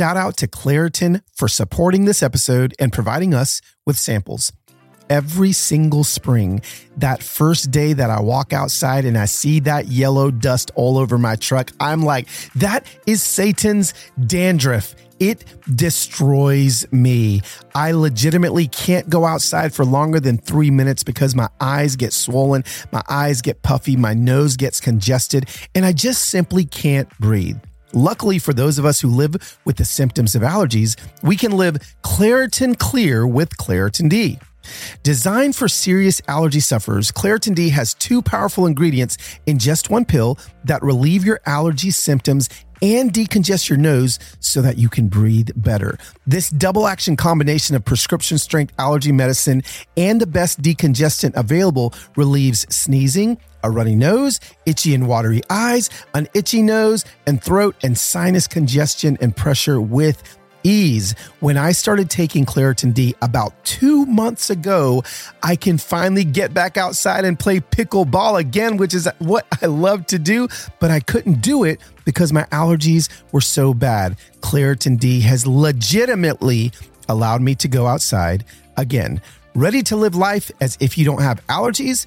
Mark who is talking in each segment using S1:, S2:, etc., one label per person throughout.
S1: shout out to Claritin for supporting this episode and providing us with samples. Every single spring, that first day that I walk outside and I see that yellow dust all over my truck, I'm like, that is Satan's dandruff. It destroys me. I legitimately can't go outside for longer than three minutes because my eyes get swollen, my eyes get puffy, my nose gets congested, and I just simply can't breathe. Luckily, for those of us who live with the symptoms of allergies, we can live Claritin Clear with Claritin D. Designed for serious allergy sufferers, Claritin D has two powerful ingredients in just one pill that relieve your allergy symptoms and decongest your nose so that you can breathe better. This double action combination of prescription strength allergy medicine and the best decongestant available relieves sneezing, a runny nose, itchy and watery eyes, an itchy nose and throat, and sinus congestion and pressure with ease. When I started taking Claritin D about two months ago, I can finally get back outside and play pickleball again, which is what I love to do, but I couldn't do it because my allergies were so bad. Claritin D has legitimately allowed me to go outside again. Ready to live life as if you don't have allergies?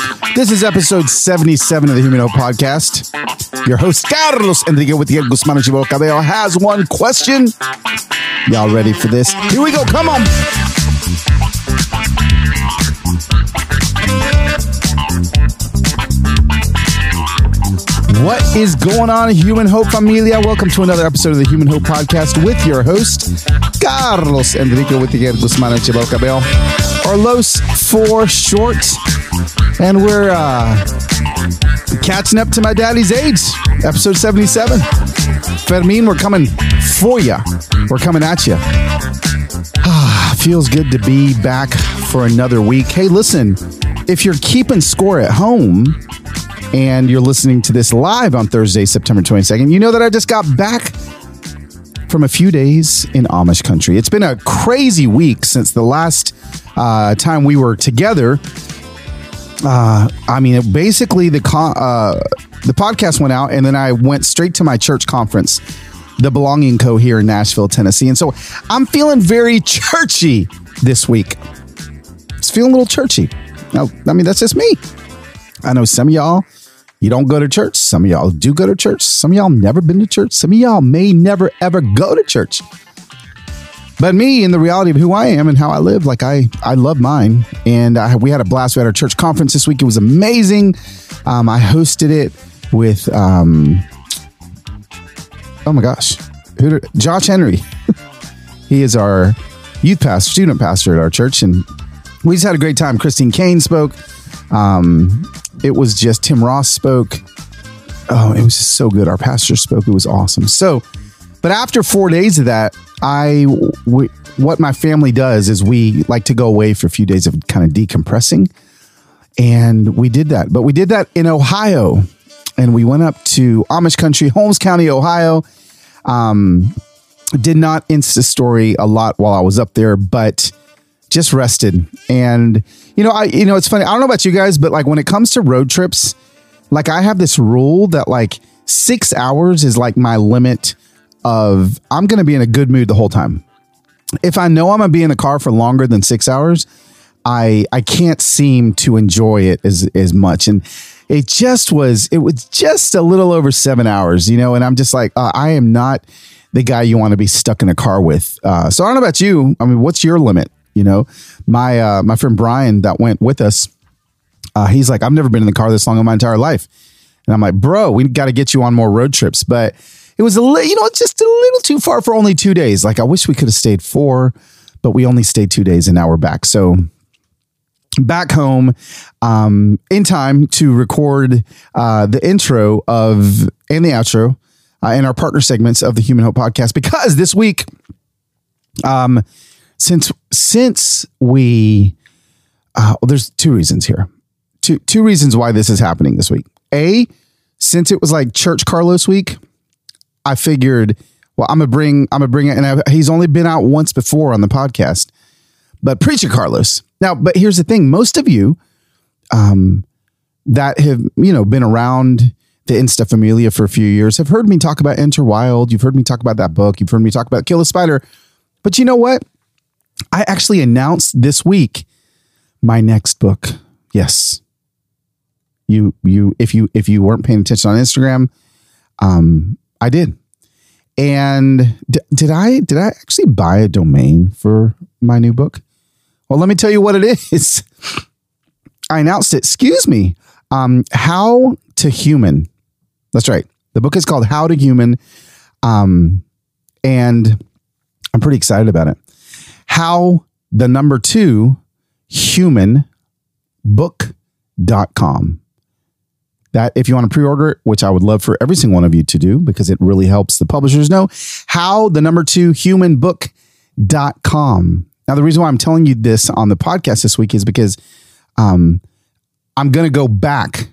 S2: This is episode 77 of the Human Hope Podcast. Your host, Carlos Enrique Gutierrez Guzman Chivo Cabello, has one question. Y'all ready for this? Here we go. Come on. What is going on, Human Hope Familia? Welcome to another episode of the Human Hope Podcast with your host, Carlos Enrique Gutierrez Guzman Chivo Cabello, or Los for short. And we're uh, catching up to my daddy's age, episode 77. Fermin, we're coming for you. We're coming at you. Feels good to be back for another week. Hey, listen, if you're keeping score at home and you're listening to this live on Thursday, September 22nd, you know that I just got back from a few days in Amish country. It's been a crazy week since the last uh, time we were together. Uh, I mean, basically the con- uh, the podcast went out, and then I went straight to my church conference, the Belonging Co. here in Nashville, Tennessee, and so I'm feeling very churchy this week. It's feeling a little churchy. Now, I mean, that's just me. I know some of y'all you don't go to church. Some of y'all do go to church. Some of y'all never been to church. Some of y'all may never ever go to church. But me, in the reality of who I am and how I live, like I, I love mine. And I, we had a blast. We had our church conference this week. It was amazing. Um, I hosted it with, um, oh my gosh, who did, Josh Henry. he is our youth pastor, student pastor at our church, and we just had a great time. Christine Caine spoke. Um, it was just Tim Ross spoke. Oh, it was just so good. Our pastor spoke. It was awesome. So, but after four days of that, I we, what my family does is we like to go away for a few days of kind of decompressing, and we did that. But we did that in Ohio, and we went up to Amish country, Holmes County, Ohio. Um, did not insta story a lot while I was up there, but just rested. And you know, I you know, it's funny. I don't know about you guys, but like when it comes to road trips, like I have this rule that like six hours is like my limit of I'm going to be in a good mood the whole time. If I know I'm to be in the car for longer than six hours, I I can't seem to enjoy it as as much. And it just was it was just a little over seven hours, you know. And I'm just like uh, I am not the guy you want to be stuck in a car with. Uh, so I don't know about you. I mean, what's your limit? You know, my uh, my friend Brian that went with us, uh, he's like, I've never been in the car this long in my entire life, and I'm like, bro, we got to get you on more road trips. But it was a li- you know just a little too far for only two days. Like I wish we could have stayed four, but we only stayed two days, and now we're back. So back home um, in time to record uh, the intro of and the outro uh, in our partner segments of the Human Hope podcast because this week Um, since since we, uh, well, there's two reasons here. Two two reasons why this is happening this week. A, since it was like Church Carlos week, I figured, well, I'm gonna bring I'm gonna bring it, and I, he's only been out once before on the podcast, but Preacher Carlos. Now, but here's the thing: most of you, um, that have you know been around the Insta Familia for a few years have heard me talk about Enter Wild. You've heard me talk about that book. You've heard me talk about Kill a Spider. But you know what? I actually announced this week my next book. Yes. You you if you if you weren't paying attention on Instagram, um, I did. And d- did I did I actually buy a domain for my new book? Well, let me tell you what it is. I announced it. Excuse me. Um, How to Human. That's right. The book is called How to Human. Um, and I'm pretty excited about it. How the number two human book.com. That if you want to pre-order it, which I would love for every single one of you to do because it really helps the publishers know how the number two human book.com. Now, the reason why I'm telling you this on the podcast this week is because um, I'm going to go back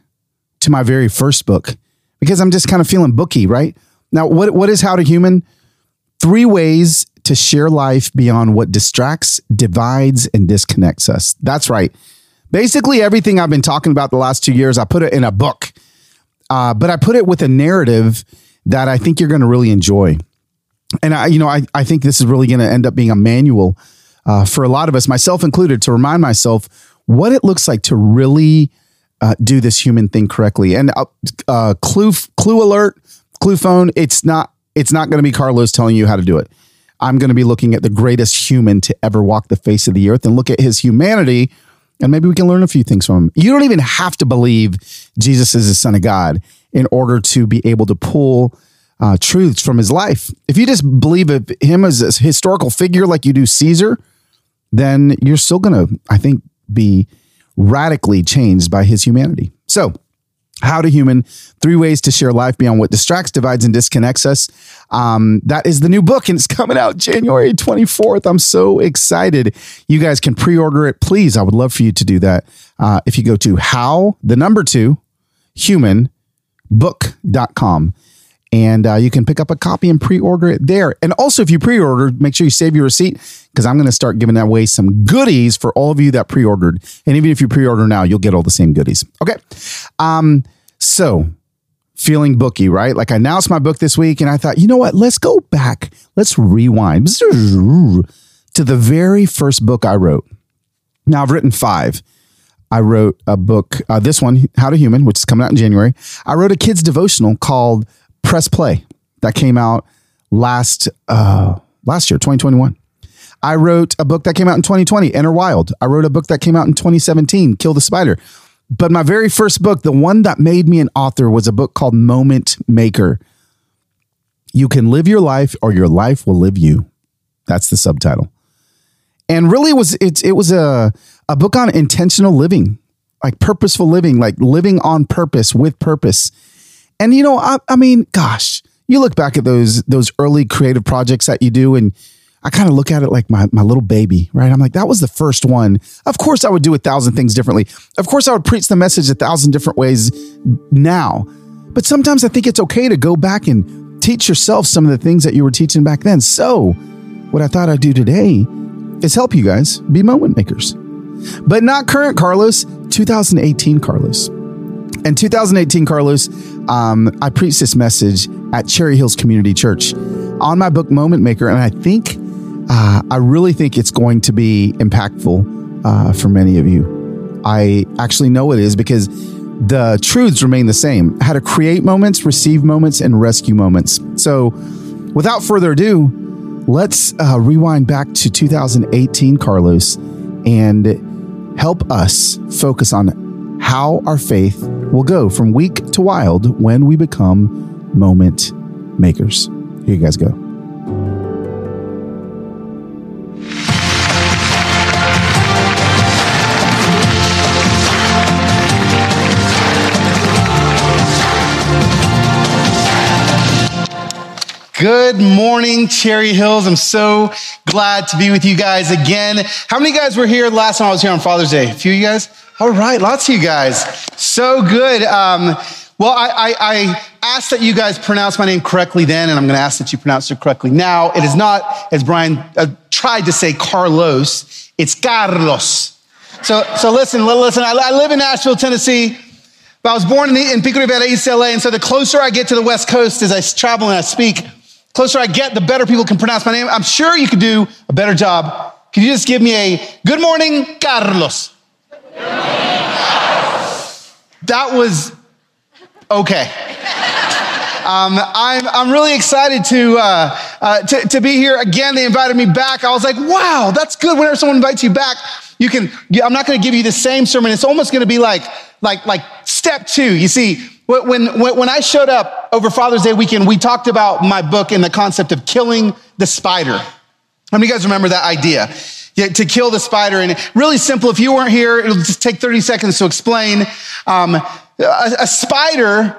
S2: to my very first book because I'm just kind of feeling booky, right? Now, what, what is How to Human? Three ways to share life beyond what distracts, divides, and disconnects us. That's right. Basically, everything I've been talking about the last two years, I put it in a book, uh, but I put it with a narrative that I think you're going to really enjoy. And I, you know, I, I think this is really going to end up being a manual uh, for a lot of us, myself included, to remind myself what it looks like to really uh, do this human thing correctly. And uh, uh clue clue alert, clue phone. It's not it's not going to be Carlos telling you how to do it. I'm going to be looking at the greatest human to ever walk the face of the earth and look at his humanity. And maybe we can learn a few things from him. You don't even have to believe Jesus is the Son of God in order to be able to pull uh, truths from his life. If you just believe him as a historical figure like you do Caesar, then you're still going to, I think, be radically changed by his humanity. So, how to Human, three ways to share life beyond what distracts, divides, and disconnects us. Um, that is the new book, and it's coming out January 24th. I'm so excited. You guys can pre order it. Please, I would love for you to do that. Uh, if you go to how, the number two, human book.com and uh, you can pick up a copy and pre-order it there. And also, if you pre-order, make sure you save your receipt because I'm going to start giving away some goodies for all of you that pre-ordered. And even if you pre-order now, you'll get all the same goodies. Okay. Um. So, feeling booky, right? Like I announced my book this week, and I thought, you know what? Let's go back. Let's rewind to the very first book I wrote. Now I've written five. I wrote a book, uh, this one, How to Human, which is coming out in January. I wrote a kids devotional called Press Play that came out last uh, last year, 2021. I wrote a book that came out in 2020, Enter Wild. I wrote a book that came out in 2017, Kill the Spider. But my very first book, the one that made me an author, was a book called Moment Maker. You can live your life or your life will live you. That's the subtitle. And really was it, it was a, a book on intentional living, like purposeful living, like living on purpose with purpose. And you know, I, I mean, gosh, you look back at those those early creative projects that you do, and I kind of look at it like my my little baby, right? I'm like, that was the first one. Of course, I would do a thousand things differently. Of course, I would preach the message a thousand different ways now. But sometimes I think it's okay to go back and teach yourself some of the things that you were teaching back then. So, what I thought I'd do today is help you guys be moment makers. But not current Carlos, 2018 Carlos. In 2018, Carlos, um, I preached this message at Cherry Hills Community Church on my book Moment Maker, and I think, uh, I really think it's going to be impactful uh, for many of you. I actually know it is because the truths remain the same how to create moments, receive moments, and rescue moments. So, without further ado, let's uh, rewind back to 2018, Carlos, and help us focus on how our faith will go from weak to wild when we become moment makers. Here you guys go. Good morning, Cherry Hills. I'm so glad to be with you guys again. How many guys were here last time I was here on Father's Day? A few of you guys? All right, lots of you guys. So good. Um, well, I, I, I asked that you guys pronounce my name correctly then, and I'm going to ask that you pronounce it correctly now. It is not, as Brian uh, tried to say, Carlos. It's Carlos. So, so listen, listen. I, I live in Nashville, Tennessee. But I was born in, the, in Pico Rivera, East LA, and so the closer I get to the West Coast as I travel and I speak, closer I get, the better people can pronounce my name. I'm sure you could do a better job. Could you just give me a good morning, Carlos? That was okay. Um, I'm, I'm really excited to, uh, uh, to, to be here again. They invited me back. I was like, wow, that's good. Whenever someone invites you back, you can, I'm not going to give you the same sermon. It's almost going to be like, like, like step two. You see, when, when, when I showed up over Father's Day weekend, we talked about my book and the concept of killing the spider. How many of you guys remember that idea? Yeah, to kill the spider. And really simple. If you weren't here, it'll just take 30 seconds to explain. Um, a, a spider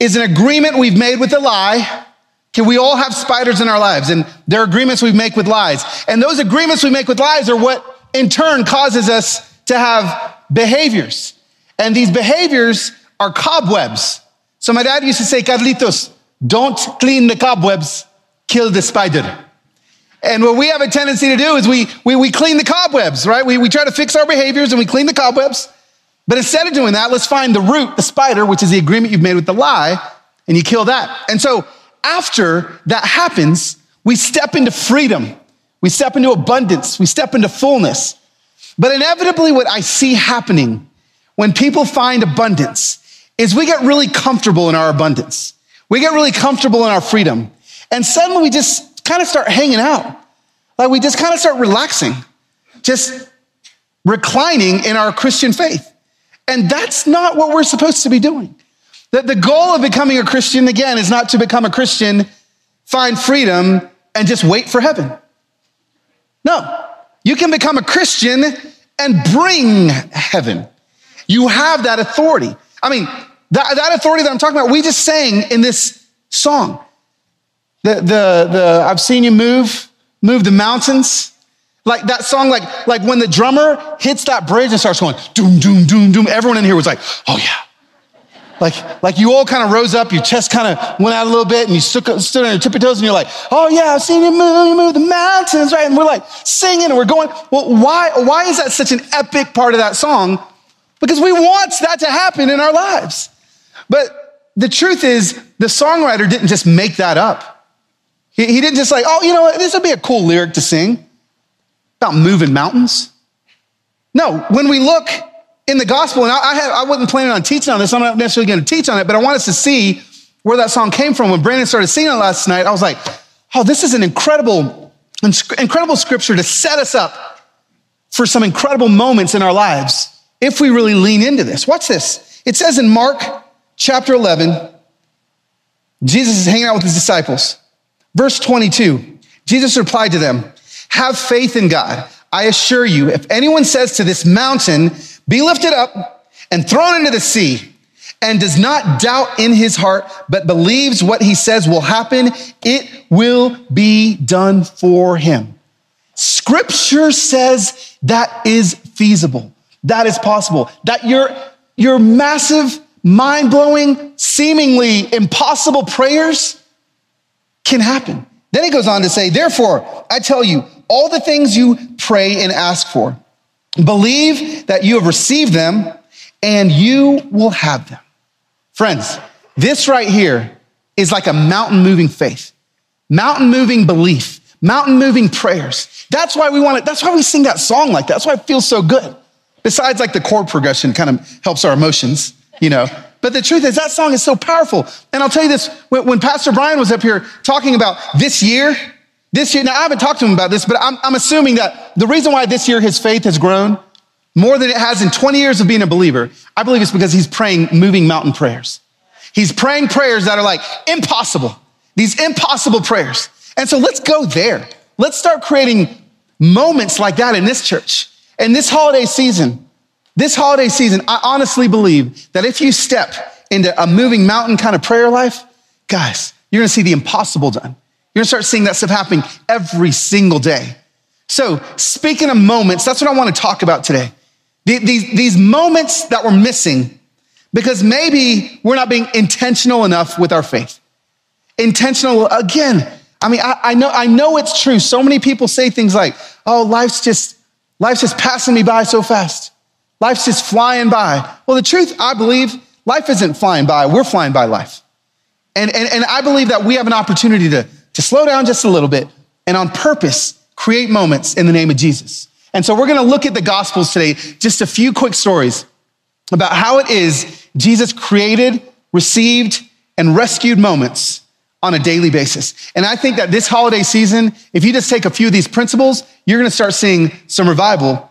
S2: is an agreement we've made with a lie. Okay, we all have spiders in our lives, and they're agreements we make with lies. And those agreements we make with lies are what in turn causes us to have behaviors. And these behaviors are cobwebs. So my dad used to say, Carlitos, don't clean the cobwebs, kill the spider. And what we have a tendency to do is we, we, we clean the cobwebs, right? We, we try to fix our behaviors and we clean the cobwebs. But instead of doing that, let's find the root, the spider, which is the agreement you've made with the lie, and you kill that. And so after that happens, we step into freedom. We step into abundance. We step into fullness. But inevitably, what I see happening when people find abundance is we get really comfortable in our abundance. We get really comfortable in our freedom. And suddenly we just kind of start hanging out. Like we just kind of start relaxing, just reclining in our Christian faith. And that's not what we're supposed to be doing. That the goal of becoming a Christian, again, is not to become a Christian, find freedom, and just wait for heaven. No, you can become a Christian and bring heaven. You have that authority. I mean, that, that authority that I'm talking about, we just sang in this song. The, the, the, I've seen you move, move the mountains. Like that song, like, like when the drummer hits that bridge and starts going doom, doom, doom, doom, everyone in here was like, oh yeah. Like, like you all kind of rose up, your chest kind of went out a little bit and you stood, stood on your tippy toes and you're like, oh yeah, I've seen you move, you move the mountains, right? And we're like singing and we're going, well, why, why is that such an epic part of that song? Because we want that to happen in our lives. But the truth is, the songwriter didn't just make that up. He, he didn't just like, oh, you know what, this would be a cool lyric to sing about moving mountains. No, when we look in the gospel, and I, I, had, I wasn't planning on teaching on this, I'm not necessarily going to teach on it, but I want us to see where that song came from. When Brandon started singing it last night, I was like, oh, this is an incredible, incredible scripture to set us up for some incredible moments in our lives if we really lean into this. Watch this. It says in Mark chapter 11, Jesus is hanging out with his disciples. Verse 22, Jesus replied to them, Have faith in God. I assure you, if anyone says to this mountain, Be lifted up and thrown into the sea, and does not doubt in his heart, but believes what he says will happen, it will be done for him. Scripture says that is feasible. That is possible. That your, your massive, mind blowing, seemingly impossible prayers can happen. Then he goes on to say, therefore, I tell you, all the things you pray and ask for, believe that you have received them and you will have them. Friends, this right here is like a mountain moving faith, mountain moving belief, mountain moving prayers. That's why we want it. That's why we sing that song like that. That's why it feels so good. Besides, like the chord progression kind of helps our emotions, you know. But the truth is, that song is so powerful. And I'll tell you this when, when Pastor Brian was up here talking about this year, this year, now I haven't talked to him about this, but I'm, I'm assuming that the reason why this year his faith has grown more than it has in 20 years of being a believer, I believe it's because he's praying moving mountain prayers. He's praying prayers that are like impossible, these impossible prayers. And so let's go there. Let's start creating moments like that in this church. And this holiday season, this holiday season, I honestly believe that if you step into a moving mountain kind of prayer life, guys, you're going to see the impossible done. You're gonna start seeing that stuff happening every single day. So, speaking of moments, that's what I wanna talk about today. These, these moments that we're missing because maybe we're not being intentional enough with our faith. Intentional, again, I mean, I, I, know, I know it's true. So many people say things like, oh, life's just, life's just passing me by so fast. Life's just flying by. Well, the truth, I believe, life isn't flying by. We're flying by life. And, and, and I believe that we have an opportunity to, to slow down just a little bit and on purpose create moments in the name of Jesus. And so we're going to look at the gospels today, just a few quick stories about how it is Jesus created, received, and rescued moments on a daily basis. And I think that this holiday season, if you just take a few of these principles, you're going to start seeing some revival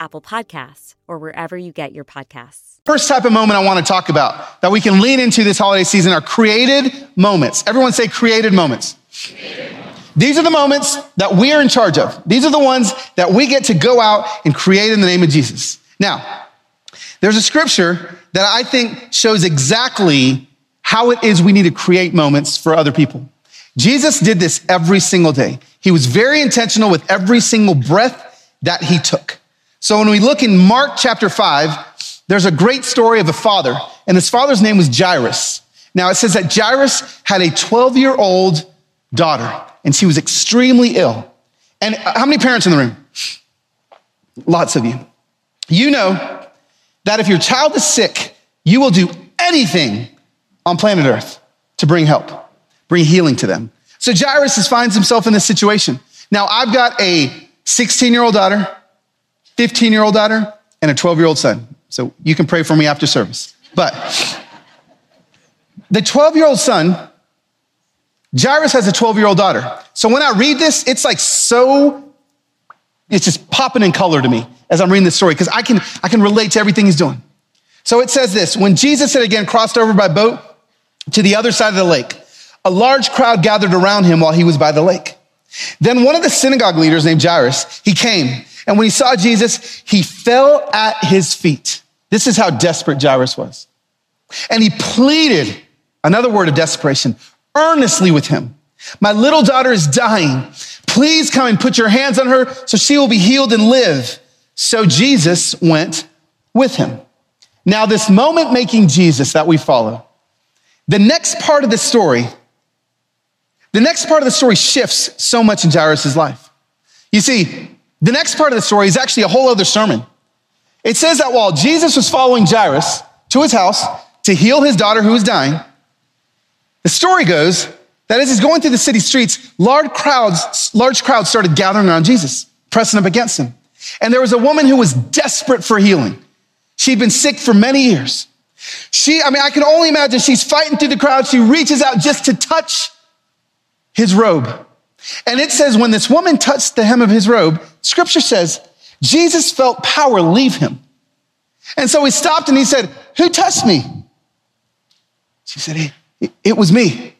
S3: Apple Podcasts, or wherever you get your podcasts.
S2: First type of moment I want to talk about that we can lean into this holiday season are created moments. Everyone say created moments. These are the moments that we are in charge of. These are the ones that we get to go out and create in the name of Jesus. Now, there's a scripture that I think shows exactly how it is we need to create moments for other people. Jesus did this every single day. He was very intentional with every single breath that he took. So when we look in Mark chapter 5, there's a great story of a father, and his father's name was Jairus. Now it says that Jairus had a 12 year old daughter, and she was extremely ill. And how many parents in the room? Lots of you. You know that if your child is sick, you will do anything on planet Earth to bring help, bring healing to them. So Jairus finds himself in this situation. Now I've got a 16 year old daughter 15 year old daughter, and a 12 year old son. So you can pray for me after service. But the 12 year old son, Jairus has a 12 year old daughter. So when I read this, it's like so, it's just popping in color to me as I'm reading this story because I can, I can relate to everything he's doing. So it says this when Jesus had again crossed over by boat to the other side of the lake, a large crowd gathered around him while he was by the lake. Then one of the synagogue leaders named Jairus, he came and when he saw Jesus, he fell at his feet. This is how desperate Jairus was. And he pleaded, another word of desperation, earnestly with him. My little daughter is dying. Please come and put your hands on her so she will be healed and live. So Jesus went with him. Now, this moment making Jesus that we follow, the next part of the story, the next part of the story shifts so much in Jairus' life. You see, the next part of the story is actually a whole other sermon. It says that while Jesus was following Jairus to his house to heal his daughter who was dying, the story goes that as he's going through the city streets, large crowds, large crowds started gathering around Jesus, pressing up against him. And there was a woman who was desperate for healing. She'd been sick for many years. She, I mean, I can only imagine she's fighting through the crowd. She reaches out just to touch his robe. And it says, when this woman touched the hem of his robe, scripture says, Jesus felt power leave him. And so he stopped and he said, Who touched me? She said, It, was me.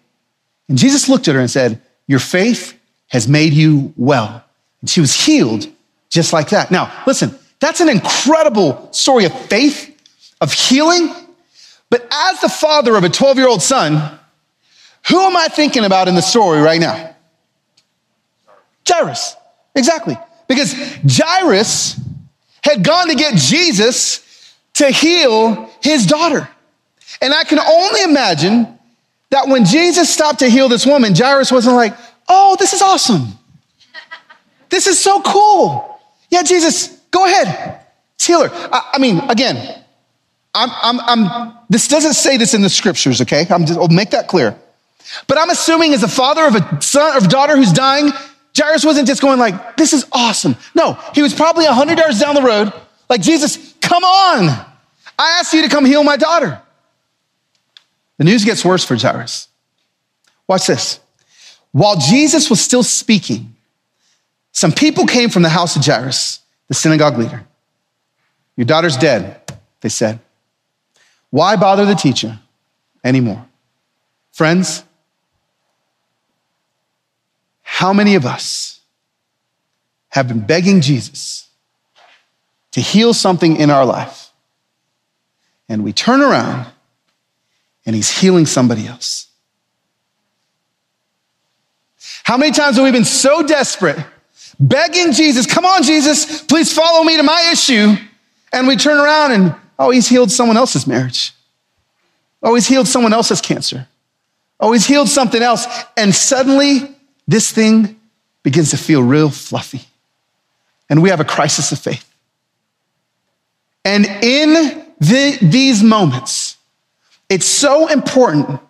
S2: And Jesus looked at her and said, Your faith has made you well. And she was healed just like that. Now, listen, that's an incredible story of faith, of healing. But as the father of a 12 year old son, who am I thinking about in the story right now? Jairus. Exactly. Because Jairus had gone to get Jesus to heal his daughter. And I can only imagine that when Jesus stopped to heal this woman, Jairus wasn't like, oh, this is awesome. This is so cool. Yeah, Jesus, go ahead. Heal her. I, I mean, again, I'm, I'm, I'm, this doesn't say this in the scriptures, okay? I'm just, I'll make that clear. But I'm assuming as a father of a son or daughter who's dying, Jairus wasn't just going like, this is awesome. No, he was probably 100 yards down the road, like, Jesus, come on. I asked you to come heal my daughter. The news gets worse for Jairus. Watch this. while Jesus was still speaking, some people came from the house of Jairus, the synagogue leader. Your daughter's dead, they said. Why bother the teacher anymore? Friends, how many of us have been begging Jesus to heal something in our life? And we turn around and he's healing somebody else. How many times have we been so desperate, begging Jesus, come on, Jesus, please follow me to my issue? And we turn around and, oh, he's healed someone else's marriage. Oh, he's healed someone else's cancer. Oh, he's healed something else. And suddenly, this thing begins to feel real fluffy. And we have a crisis of faith. And in the, these moments, it's so important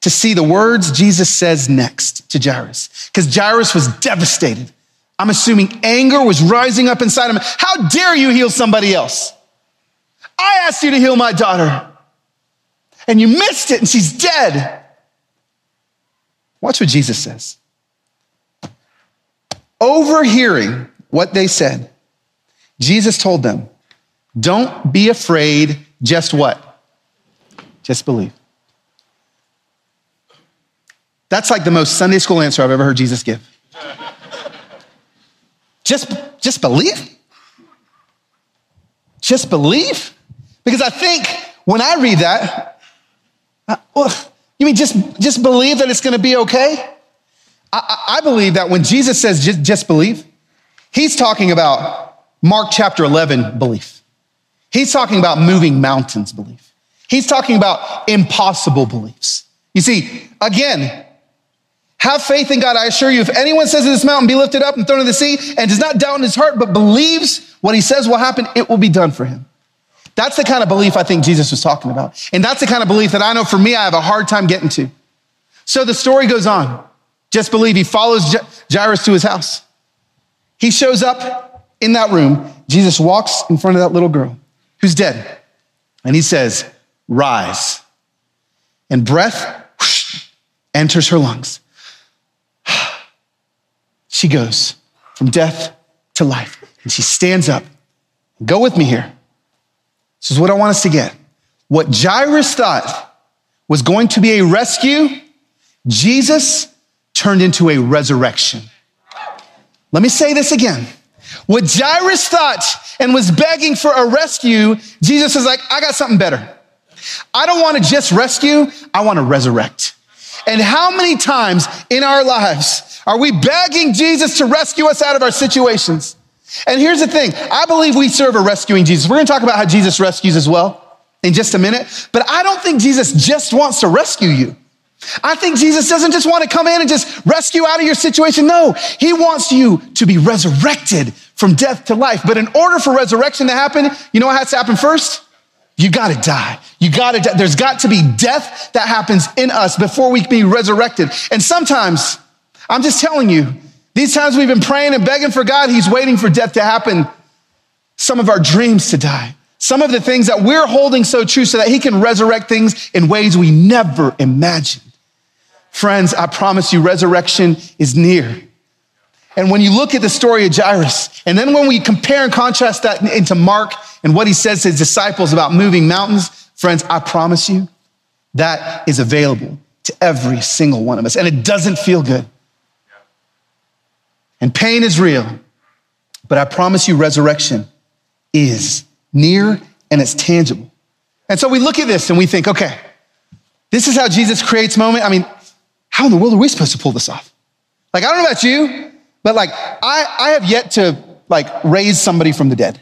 S2: to see the words Jesus says next to Jairus, because Jairus was devastated. I'm assuming anger was rising up inside him. How dare you heal somebody else? I asked you to heal my daughter, and you missed it, and she's dead. Watch what Jesus says. Overhearing what they said, Jesus told them, Don't be afraid, just what? Just believe. That's like the most Sunday school answer I've ever heard Jesus give. just, just believe? Just believe? Because I think when I read that, you mean just, just believe that it's going to be okay? I, I believe that when Jesus says just, just believe, he's talking about Mark chapter 11 belief. He's talking about moving mountains belief. He's talking about impossible beliefs. You see, again, have faith in God. I assure you, if anyone says to this mountain, be lifted up and thrown into the sea, and does not doubt in his heart, but believes what he says will happen, it will be done for him. That's the kind of belief I think Jesus was talking about. And that's the kind of belief that I know for me, I have a hard time getting to. So the story goes on. Just believe he follows Jairus to his house. He shows up in that room. Jesus walks in front of that little girl who's dead. And he says, Rise. And breath whoosh, enters her lungs. She goes from death to life. And she stands up. Go with me here. This is what I want us to get. What Jairus thought was going to be a rescue, Jesus turned into a resurrection. Let me say this again. What Jairus thought and was begging for a rescue, Jesus is like, I got something better. I don't want to just rescue, I want to resurrect. And how many times in our lives are we begging Jesus to rescue us out of our situations? And here's the thing I believe we serve a rescuing Jesus. We're going to talk about how Jesus rescues as well in just a minute, but I don't think Jesus just wants to rescue you. I think Jesus doesn't just want to come in and just rescue out of your situation. No, he wants you to be resurrected from death to life. But in order for resurrection to happen, you know what has to happen first? You got to die. You got to die. There's got to be death that happens in us before we can be resurrected. And sometimes, I'm just telling you, these times we've been praying and begging for God, He's waiting for death to happen, some of our dreams to die, some of the things that we're holding so true so that He can resurrect things in ways we never imagined. Friends, I promise you, resurrection is near. And when you look at the story of Jairus, and then when we compare and contrast that into Mark and what he says to his disciples about moving mountains, friends, I promise you, that is available to every single one of us. And it doesn't feel good. And pain is real. But I promise you, resurrection is near and it's tangible. And so we look at this and we think, okay, this is how Jesus creates moment. I mean, how in the world are we supposed to pull this off? Like, I don't know about you, but like, I, I have yet to like raise somebody from the dead.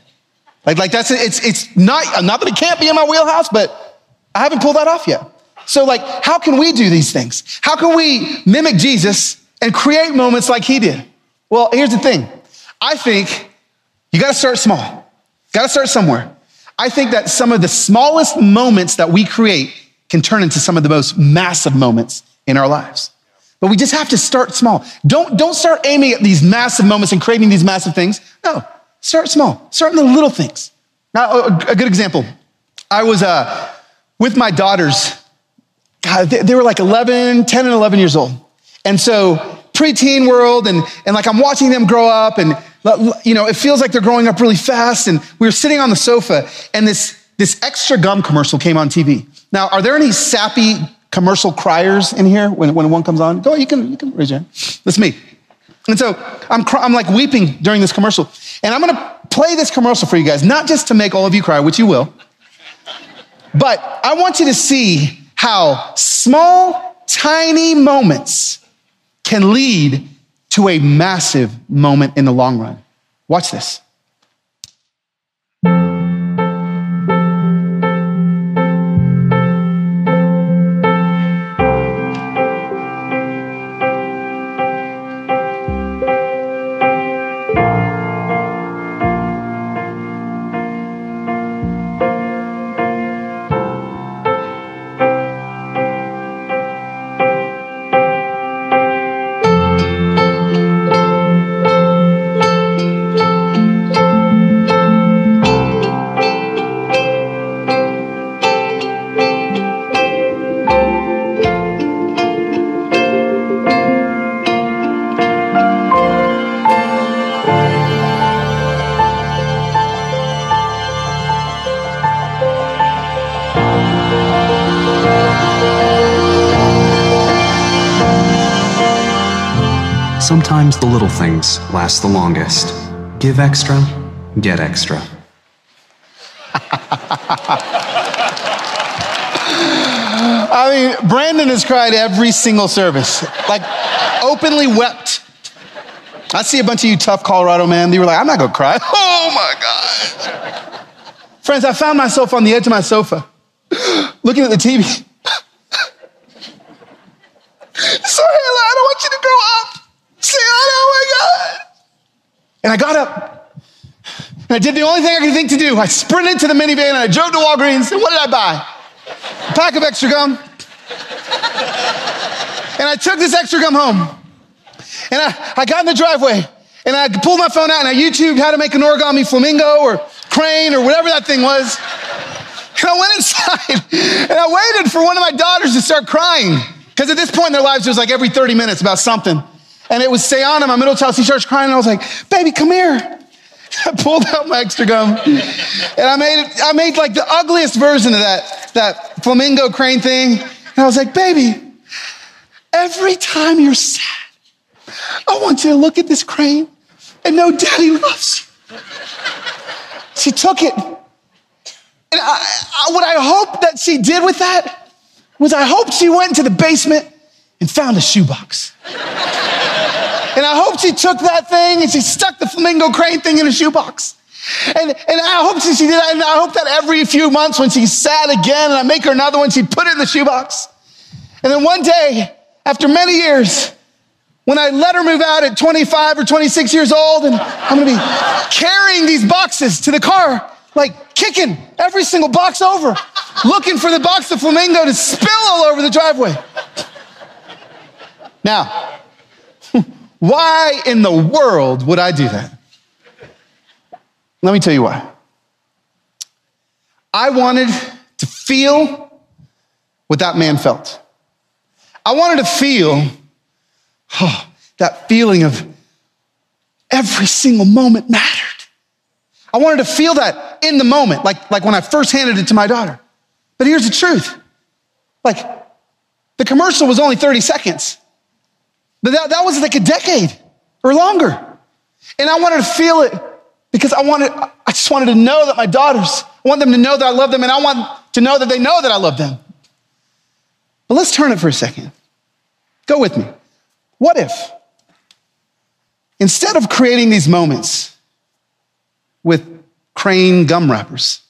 S2: Like, like that's, it's, it's not, not that it can't be in my wheelhouse, but I haven't pulled that off yet. So like, how can we do these things? How can we mimic Jesus and create moments like he did? Well, here's the thing. I think you got to start small. Got to start somewhere. I think that some of the smallest moments that we create can turn into some of the most massive moments in our lives. But we just have to start small. Don't, don't start aiming at these massive moments and creating these massive things. No, start small. Start in the little things. Now, a, a good example. I was uh, with my daughters. God, they, they were like 11, 10 and 11 years old. And so preteen world and, and like I'm watching them grow up and, you know, it feels like they're growing up really fast. And we were sitting on the sofa and this, this extra gum commercial came on TV. Now, are there any sappy commercial criers in here when, when one comes on? Go, you can, you can raise your hand. That's me. And so I'm, I'm like weeping during this commercial. And I'm going to play this commercial for you guys, not just to make all of you cry, which you will, but I want you to see how small, tiny moments can lead to a massive moment in the long run. Watch this.
S4: Sometimes the little things last the longest. Give extra, get extra.
S2: I mean, Brandon has cried every single service, like openly wept. I see a bunch of you tough Colorado man. You were like, I'm not gonna cry. Oh my gosh. Friends, I found myself on the edge of my sofa, looking at the TV. Sorry, I don't want you to grow up. Say, oh my God. And I got up. And I did the only thing I could think to do. I sprinted to the minivan and I drove to Walgreens. And what did I buy? A pack of extra gum. and I took this extra gum home. And I, I got in the driveway and I pulled my phone out and I YouTubed how to make an origami flamingo or crane or whatever that thing was. And I went inside and I waited for one of my daughters to start crying. Because at this point in their lives, it was like every 30 minutes about something. And it was Sayana, my middle child. She starts crying, and I was like, baby, come here. I pulled out my extra gum and I made I made like the ugliest version of that, that flamingo crane thing. And I was like, baby, every time you're sad, I want you to look at this crane and know daddy loves you. She took it. And I, I, what I hope that she did with that was I hope she went to the basement and found a shoebox. And I hope she took that thing and she stuck the flamingo crane thing in a shoebox. And, and I hope she, did that. And I hope that every few months when she's sad again and I make her another one, she put it in the shoebox. And then one day, after many years, when I let her move out at 25 or 26 years old, and I'm gonna be carrying these boxes to the car, like kicking every single box over, looking for the box of flamingo to spill all over the driveway. Now, why in the world would I do that? Let me tell you why. I wanted to feel what that man felt. I wanted to feel oh, that feeling of every single moment mattered. I wanted to feel that in the moment, like, like when I first handed it to my daughter. But here's the truth like, the commercial was only 30 seconds. That, that was like a decade or longer. And I wanted to feel it because I wanted, I just wanted to know that my daughters, I want them to know that I love them and I want to know that they know that I love them. But let's turn it for a second. Go with me. What if, instead of creating these moments with crane gum wrappers,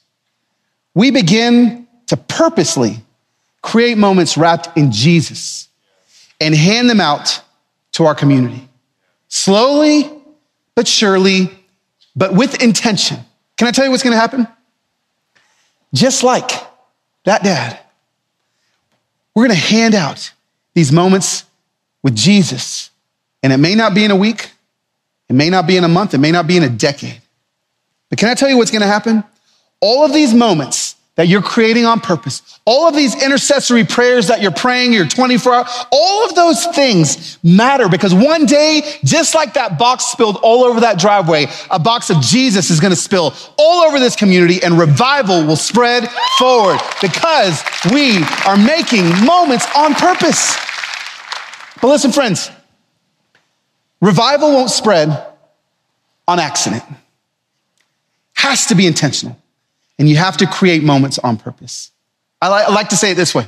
S2: we begin to purposely create moments wrapped in Jesus and hand them out to our community. Slowly, but surely, but with intention. Can I tell you what's going to happen? Just like that dad, we're going to hand out these moments with Jesus. And it may not be in a week, it may not be in a month, it may not be in a decade. But can I tell you what's going to happen? All of these moments that you're creating on purpose, all of these intercessory prayers that you're praying, your 24 hour, all of those things matter because one day, just like that box spilled all over that driveway, a box of Jesus is going to spill all over this community and revival will spread forward because we are making moments on purpose. But listen, friends, revival won't spread on accident. Has to be intentional. And you have to create moments on purpose. I, li- I like to say it this way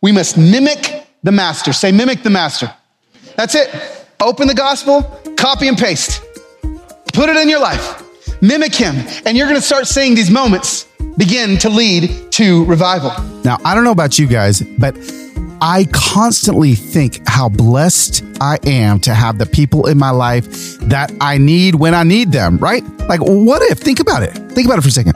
S2: we must mimic the master. Say, mimic the master. That's it. Open the gospel, copy and paste. Put it in your life. Mimic him. And you're going to start seeing these moments begin to lead to revival.
S1: Now, I don't know about you guys, but I constantly think how blessed I am to have the people in my life that I need when I need them, right? Like, what if? Think about it. Think about it for a second.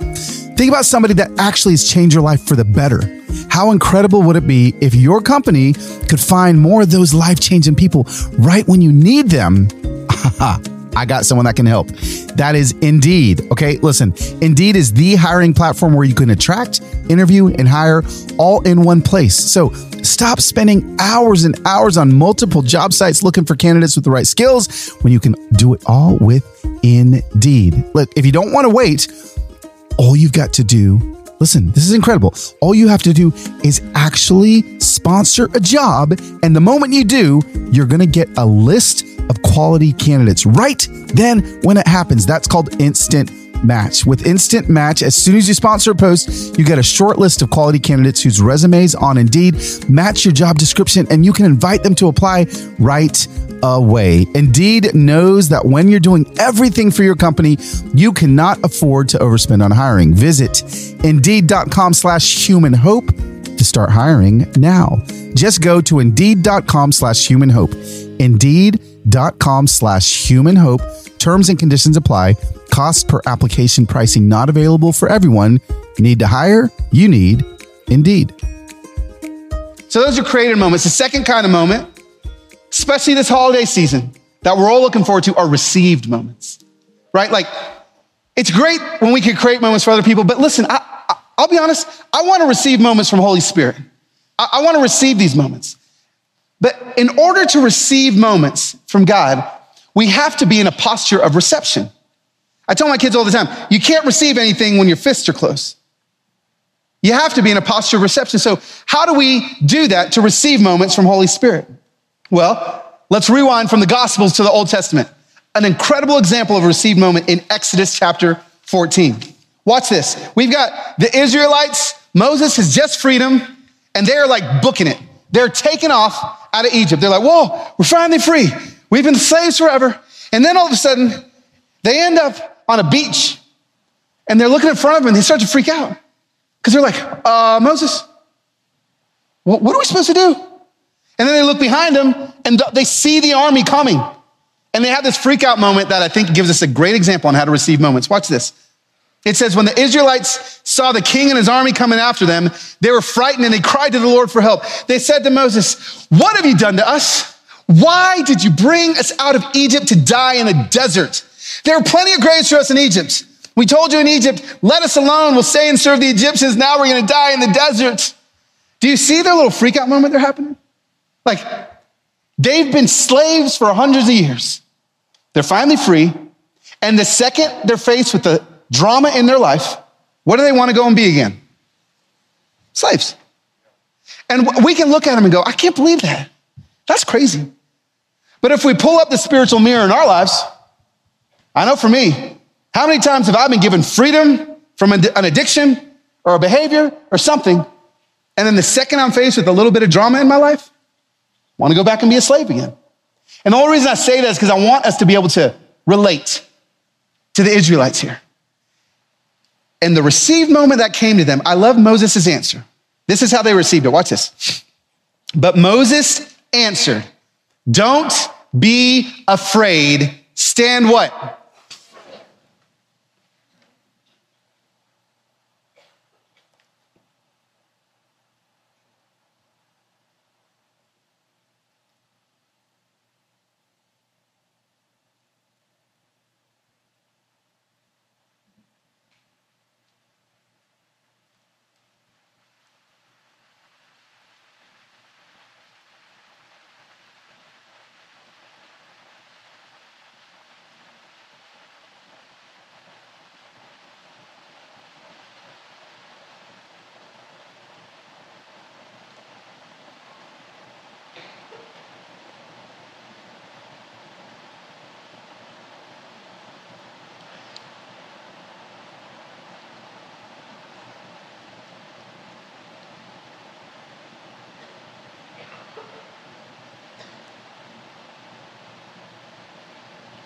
S1: Think about somebody that actually has changed your life for the better. How incredible would it be if your company could find more of those life changing people right when you need them? I got someone that can help. That is Indeed. Okay, listen, Indeed is the hiring platform where you can attract, interview, and hire all in one place. So stop spending hours and hours on multiple job sites looking for candidates with the right skills when you can do it all with Indeed. Look, if you don't want to wait, all you've got to do, listen, this is incredible. All you have to do is actually sponsor a job. And the moment you do, you're going to get a list of quality candidates right then when it happens. That's called instant match. With Instant Match, as soon as you sponsor a post, you get a short list of quality candidates whose resumes on Indeed match your job description and you can invite them to apply right away. Indeed knows that when you're doing everything for your company, you cannot afford to overspend on hiring. Visit indeed.com slash human hope to start hiring now. Just go to indeed.com slash human hope. Indeed.com slash human hope. Terms and conditions apply. Cost per application pricing not available for everyone. Need to hire? You need Indeed.
S2: So those are created moments. The second kind of moment, especially this holiday season, that we're all looking forward to are received moments, right? Like, it's great when we can create moments for other people, but listen, I, will be honest, I want to receive moments from Holy Spirit. I, I want to receive these moments. But in order to receive moments from God, we have to be in a posture of reception. I tell my kids all the time, you can't receive anything when your fists are closed. You have to be in a posture of reception. So, how do we do that to receive moments from Holy Spirit? Well, let's rewind from the Gospels to the Old Testament. An incredible example of a received moment in Exodus chapter 14. Watch this. We've got the Israelites, Moses has just freed them, and they're like booking it. They're taken off out of Egypt. They're like, whoa, we're finally free. We've been slaves forever. And then all of a sudden, they end up on a beach and they're looking in front of them and they start to freak out because they're like, uh, Moses, what, what are we supposed to do? And then they look behind them and they see the army coming. And they have this freak out moment that I think gives us a great example on how to receive moments. Watch this. It says, when the Israelites saw the king and his army coming after them, they were frightened and they cried to the Lord for help. They said to Moses, What have you done to us? Why did you bring us out of Egypt to die in a desert? There are plenty of graves for us in Egypt. We told you in Egypt, let us alone. We'll stay and serve the Egyptians. Now we're going to die in the desert. Do you see their little freak out moment they're happening? Like, they've been slaves for hundreds of years. They're finally free. And the second they're faced with the drama in their life, what do they want to go and be again? Slaves. And we can look at them and go, I can't believe that. That's crazy. But if we pull up the spiritual mirror in our lives, I know for me, how many times have I been given freedom from an addiction or a behavior or something, and then the second I'm faced with a little bit of drama in my life, I want to go back and be a slave again. And the only reason I say that is because I want us to be able to relate to the Israelites here. And the received moment that came to them, I love Moses' answer. This is how they received it. Watch this. But Moses answered, Don't be afraid. Stand what?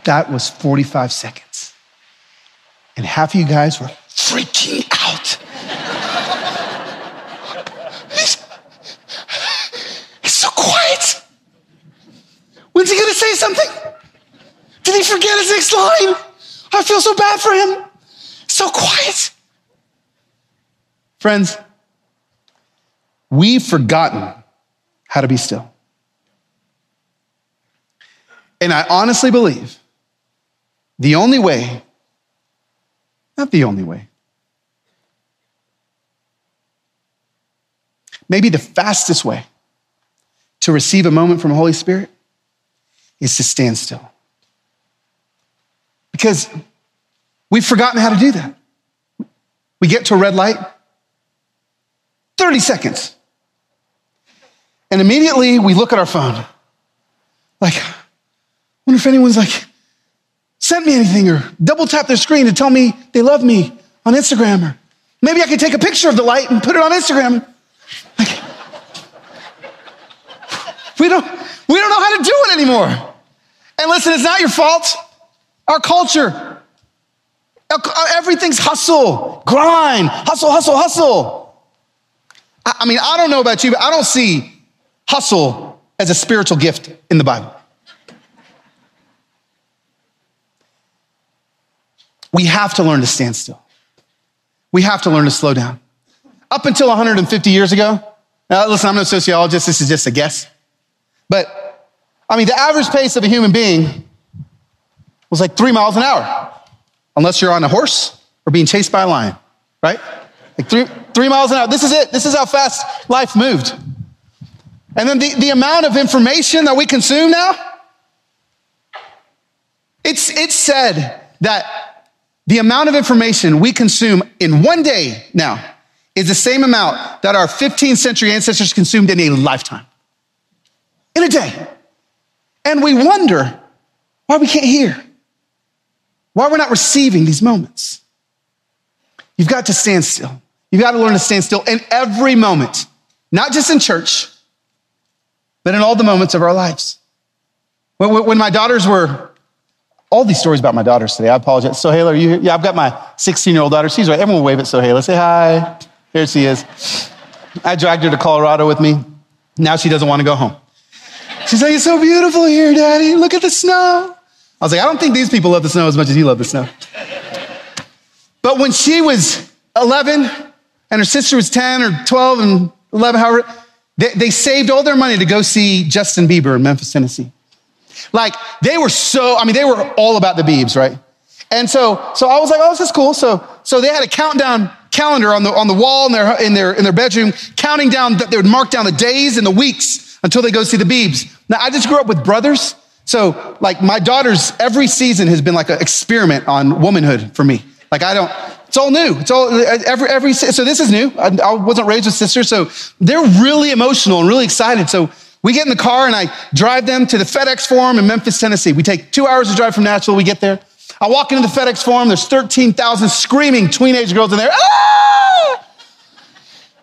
S2: That was 45 seconds. And half of you guys were freaking out. he's so quiet. When's he gonna say something? Did he forget his next line? I feel so bad for him. So quiet. Friends, we've forgotten how to be still. And I honestly believe the only way, not the only way, maybe the fastest way to receive a moment from the Holy Spirit is to stand still. Because we've forgotten how to do that. We get to a red light, 30 seconds. And immediately we look at our phone. Like, wonder if anyone's like sent me anything or double tap their screen to tell me they love me on Instagram or maybe I could take a picture of the light and put it on Instagram. Like, we don't, we don't know how to do it anymore. And listen, it's not your fault. Our culture, everything's hustle, grind, hustle, hustle, hustle. I mean, I don't know about you, but I don't see hustle as a spiritual gift in the Bible. We have to learn to stand still. We have to learn to slow down. Up until 150 years ago, now listen, I'm no sociologist, this is just a guess. But I mean, the average pace of a human being was like three miles an hour, unless you're on a horse or being chased by a lion, right? Like three, three miles an hour. This is it. This is how fast life moved. And then the, the amount of information that we consume now, it's, it's said that the amount of information we consume in one day now is the same amount that our 15th century ancestors consumed in a lifetime. In a day. And we wonder why we can't hear, why we're not receiving these moments. You've got to stand still. You've got to learn to stand still in every moment, not just in church, but in all the moments of our lives. When, my daughters were, all these stories about my daughters today, I apologize. Sohaila, are you? Yeah, I've got my 16 year old daughter. She's right. Everyone wave at Sohaila. Say hi. Here she is. I dragged her to Colorado with me. Now she doesn't want to go home. She's like, it's so beautiful here, daddy. Look at the snow. I was like, I don't think these people love the snow as much as you love the snow. But when she was 11 and her sister was 10 or 12 and 11, however, they, they saved all their money to go see Justin Bieber in Memphis, Tennessee. Like they were so, I mean, they were all about the Biebs, right? And so, so I was like, oh, this is cool. So, so they had a countdown calendar on the, on the wall in their, in their, in their bedroom, counting down, that they would mark down the days and the weeks until they go see the Biebs. Now, I just grew up with brothers. So like my daughter's every season has been like an experiment on womanhood for me. Like I don't, it's all new. It's all every every. So this is new. I, I wasn't raised with sisters, so they're really emotional and really excited. So we get in the car and I drive them to the FedEx Forum in Memphis, Tennessee. We take two hours to drive from Nashville. We get there. I walk into the FedEx Forum. There's 13,000 screaming teenage girls in there. Ah!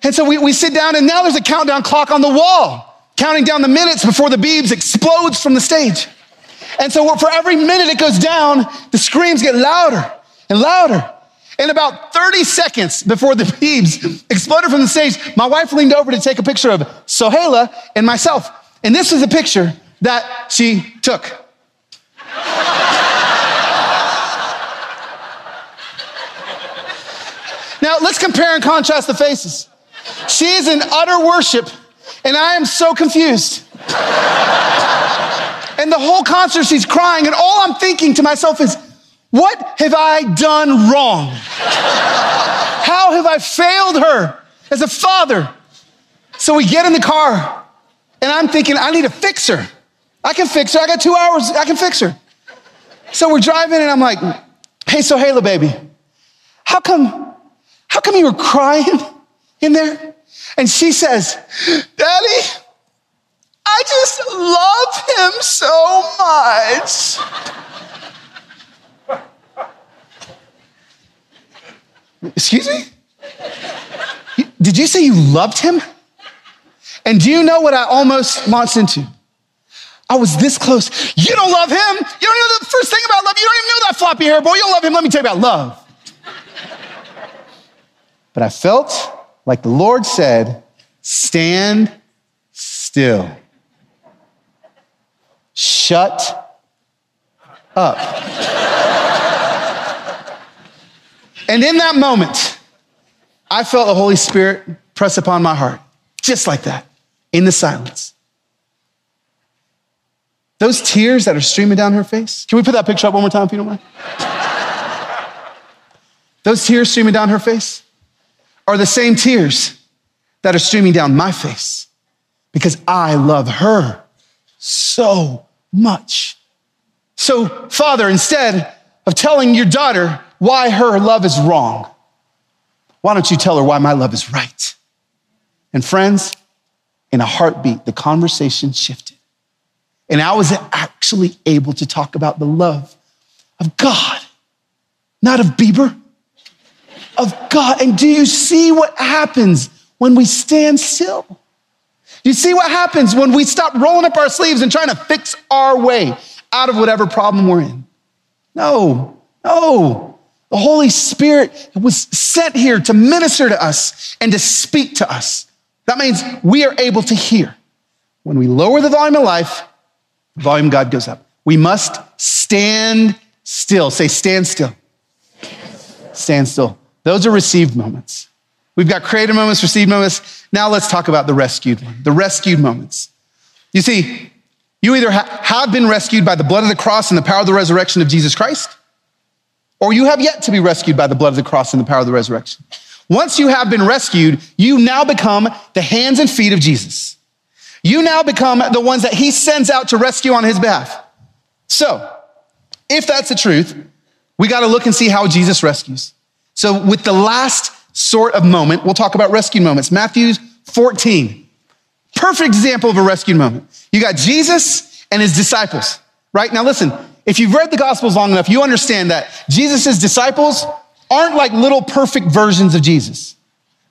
S2: And so we, we sit down and now there's a countdown clock on the wall, counting down the minutes before the Biebs explodes from the stage. And so for every minute it goes down, the screams get louder and louder. In about 30 seconds before the Biebs exploded from the stage, my wife leaned over to take a picture of Sohaila and myself. And this is a picture that she took. now, let's compare and contrast the faces. She is in utter worship, and I am so confused. and the whole concert, she's crying, and all I'm thinking to myself is, what have I done wrong? How have I failed her as a father? So we get in the car, and I'm thinking, I need to fix her. I can fix her. I got two hours. I can fix her. So we're driving, and I'm like, hey, so Sohaila, baby, how come, how come you were crying in there? And she says, Daddy, I just love him so much. Excuse me? Did you say you loved him? And do you know what I almost launched into? I was this close. You don't love him. You don't even know the first thing about love. You don't even know that floppy hair boy. You don't love him. Let me tell you about love. but I felt like the Lord said, stand still. Shut up. And in that moment, I felt the Holy Spirit press upon my heart, just like that, in the silence. Those tears that are streaming down her face. Can we put that picture up one more time, if you don't mind? Those tears streaming down her face are the same tears that are streaming down my face because I love her so much. So, Father, instead of telling your daughter why her love is wrong, why don't you tell her why my love is right? And friends, in a heartbeat, the conversation shifted. And I was actually able to talk about the love of God, not of Bieber, of God. And do you see what happens when we stand still? You see what happens when we stop rolling up our sleeves and trying to fix our way out of whatever problem we're in? No, no. The Holy Spirit was sent here to minister to us and to speak to us. That means we are able to hear. When we lower the volume of life, volume God goes up. We must stand still. Say, stand still. Stand still. Those are received moments. We've got created moments, received moments. Now let's talk about the rescued one, the rescued moments. You see, you either ha- have been rescued by the blood of the cross and the power of the resurrection of Jesus Christ, or you have yet to be rescued by the blood of the cross and the power of the resurrection. Once you have been rescued, you now become the hands and feet of Jesus. You now become the ones that he sends out to rescue on his behalf. So, if that's the truth, we got to look and see how Jesus rescues. So, with the last sort of moment, we'll talk about rescue moments. Matthew 14. Perfect example of a rescue moment. You got Jesus and his disciples, right? Now, listen, if you've read the Gospels long enough, you understand that Jesus' disciples aren't like little perfect versions of Jesus.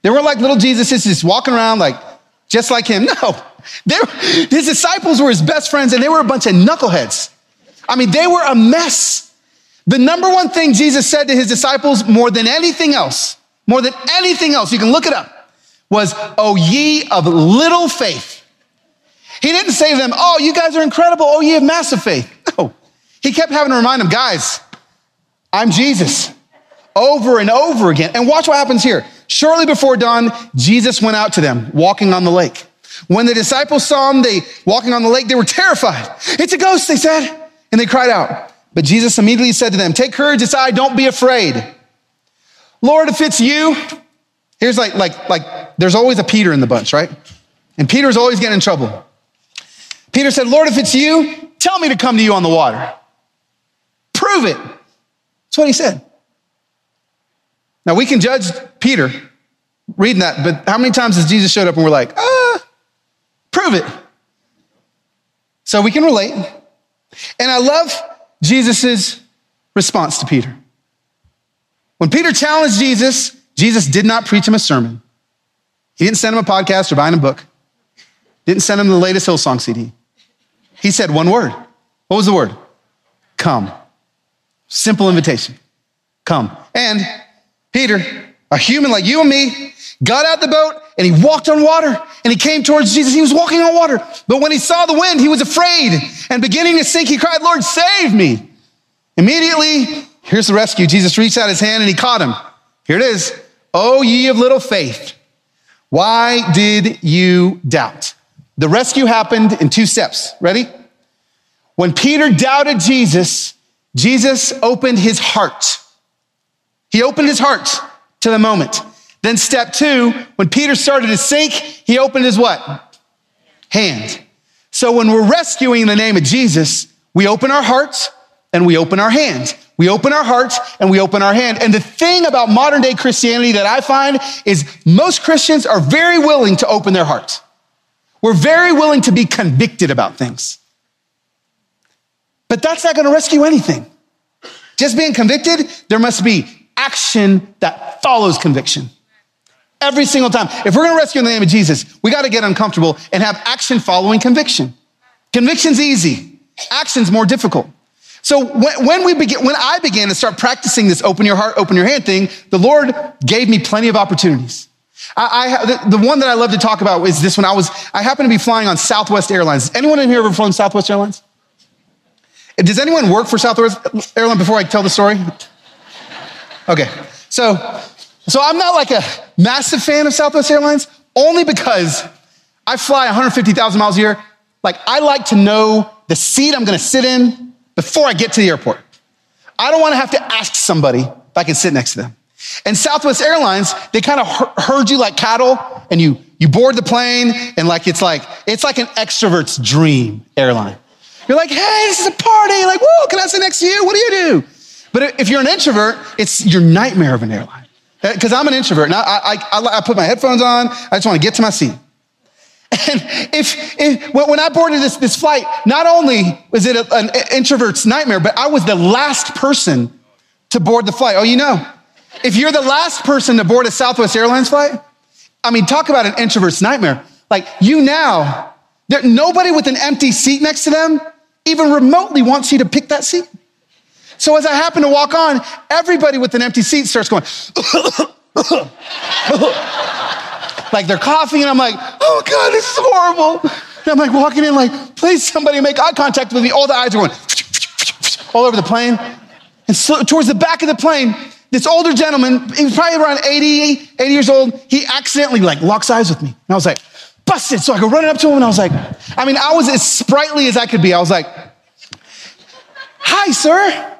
S2: They weren't like little Jesuses just walking around like just like him. No, they, his disciples were his best friends and they were a bunch of knuckleheads. I mean, they were a mess. The number one thing Jesus said to his disciples more than anything else, more than anything else, you can look it up, was, Oh, ye of little faith. He didn't say to them, Oh, you guys are incredible. Oh, ye have massive faith. No. He kept having to remind them, guys, I'm Jesus over and over again. And watch what happens here. Shortly before dawn, Jesus went out to them walking on the lake. When the disciples saw him, they walking on the lake, they were terrified. It's a ghost, they said, and they cried out. But Jesus immediately said to them, take courage, it's I, don't be afraid. Lord, if it's you, here's like, like, like, there's always a Peter in the bunch, right? And Peter's always getting in trouble. Peter said, Lord, if it's you, tell me to come to you on the water. Prove it. That's what he said. Now we can judge Peter reading that, but how many times has Jesus showed up and we're like, ah, prove it? So we can relate. And I love Jesus' response to Peter. When Peter challenged Jesus, Jesus did not preach him a sermon. He didn't send him a podcast or buy him a book. Didn't send him the latest Hillsong CD. He said one word. What was the word? Come. Simple invitation. Come. And Peter, a human like you and me, got out the boat and he walked on water and he came towards Jesus. He was walking on water. But when he saw the wind, he was afraid and beginning to sink, he cried, Lord, save me. Immediately, here's the rescue. Jesus reached out his hand and he caught him. Here it is. Oh, ye of little faith. Why did you doubt? The rescue happened in two steps. Ready? When Peter doubted Jesus, Jesus opened his heart. He opened his heart to the moment. Then step two, when Peter started to sink, he opened his what? Hand. So when we're rescuing in the name of Jesus, we open our hearts and we open our hands. We open our hearts and we open our hand. And the thing about modern day Christianity that I find is most Christians are very willing to open their hearts. We're very willing to be convicted about things. But that's not going to rescue anything. Just being convicted, there must be action that follows conviction. Every single time. If we're going to rescue in the name of Jesus, we got to get uncomfortable and have action following conviction. Conviction's easy, action's more difficult. So when, when we begin, when I began to start practicing this open your heart, open your hand thing, the Lord gave me plenty of opportunities. I, I the, the, one that I love to talk about is this one. I was, I happened to be flying on Southwest Airlines. Anyone in here ever flown Southwest Airlines? Does anyone work for Southwest Airlines before I tell the story? Okay. So, so I'm not like a massive fan of Southwest Airlines only because I fly 150,000 miles a year. Like I like to know the seat I'm going to sit in before I get to the airport. I don't want to have to ask somebody if I can sit next to them. And Southwest Airlines, they kind of herd you like cattle and you, you board the plane and like, it's like, it's like an extrovert's dream airline. You're like, hey, this is a party. Like, whoa, can I sit next to you? What do you do? But if you're an introvert, it's your nightmare of an airline. Because uh, I'm an introvert and I, I, I, I put my headphones on. I just want to get to my seat. And if, if, when I boarded this, this flight, not only was it a, an introvert's nightmare, but I was the last person to board the flight. Oh, you know, if you're the last person to board a Southwest Airlines flight, I mean, talk about an introvert's nightmare. Like you now, there, nobody with an empty seat next to them even remotely wants you to pick that seat. So as I happen to walk on, everybody with an empty seat starts going, like they're coughing, and I'm like, oh God, this is horrible. And I'm like walking in, like, please somebody make eye contact with me. All the eyes are going all over the plane. And so, towards the back of the plane, this older gentleman, he was probably around 80, 80 years old, he accidentally like locks eyes with me. And I was like, busted. So I go running up to him and I was like, I mean, I was as sprightly as I could be. I was like, hi, sir.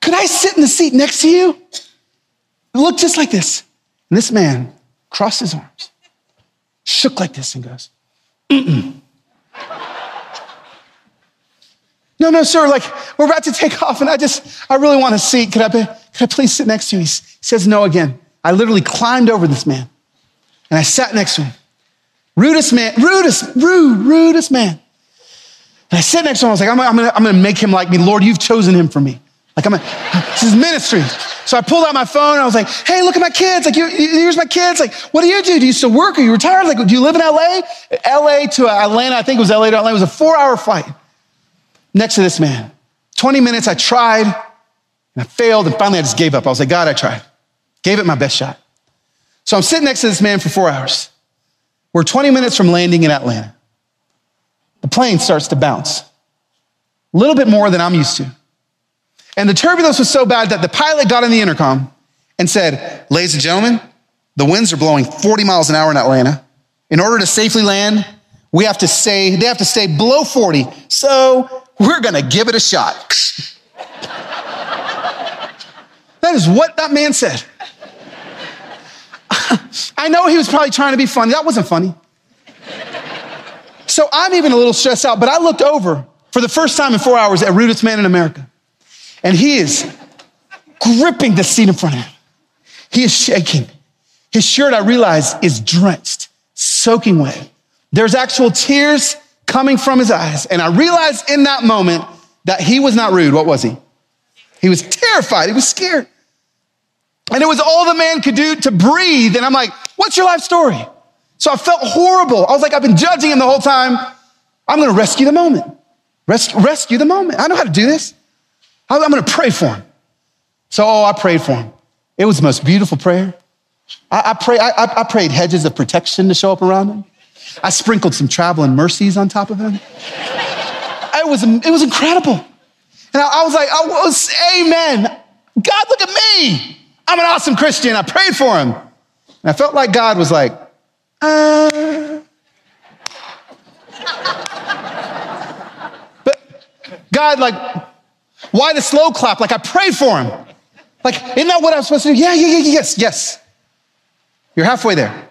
S2: Could I sit in the seat next to you? It looked just like this. And this man crossed his arms, shook like this, and goes, Mm-mm. No, no, sir, like we're about to take off and I just, I really want a seat. Could I, be, could I please sit next to you? He says no again. I literally climbed over this man and I sat next to him. Rudest man, rudest, rude, rudest man. And I sat next to him. I was like, I'm, I'm, gonna, I'm gonna make him like me. Lord, you've chosen him for me. Like I'm, a, this is ministry. So I pulled out my phone. I was like, hey, look at my kids. Like, here's my kids. Like, what do you do? Do you still work? Are you retired? Like, do you live in LA? LA to Atlanta. I think it was LA to Atlanta. It was a four hour flight next to this man. 20 minutes. I tried and I failed. And finally I just gave up. I was like, God, I tried. Gave it my best shot. So I'm sitting next to this man for four hours. We're 20 minutes from landing in Atlanta. The plane starts to bounce a little bit more than I'm used to. And the turbulence was so bad that the pilot got on the intercom and said, Ladies and gentlemen, the winds are blowing 40 miles an hour in Atlanta. In order to safely land, we have to stay, they have to stay below 40. So we're going to give it a shot. that is what that man said. I know he was probably trying to be funny. That wasn't funny. So I'm even a little stressed out, but I looked over for the first time in four hours at Rudest Man in America. And he is gripping the seat in front of him. He is shaking. His shirt, I realize, is drenched, soaking wet. There's actual tears coming from his eyes. And I realized in that moment that he was not rude. What was he? He was terrified. He was scared. And it was all the man could do to breathe. And I'm like, what's your life story? So I felt horrible. I was like, I've been judging him the whole time. I'm going to rescue the moment. Res- rescue the moment. I know how to do this. I'm going to pray for him. So, oh, I prayed for him. It was the most beautiful prayer. I, I, pray, I, I prayed hedges of protection to show up around him. I sprinkled some traveling mercies on top of him. It was, it was incredible. And I, I was like, I was, amen. God, look at me. I'm an awesome Christian. I prayed for him. And I felt like God was like, uh. But God, like, why the slow clap? Like I prayed for him. Like, isn't that what I'm supposed to do? Yeah, yeah, yeah, yes, yes. You're halfway there.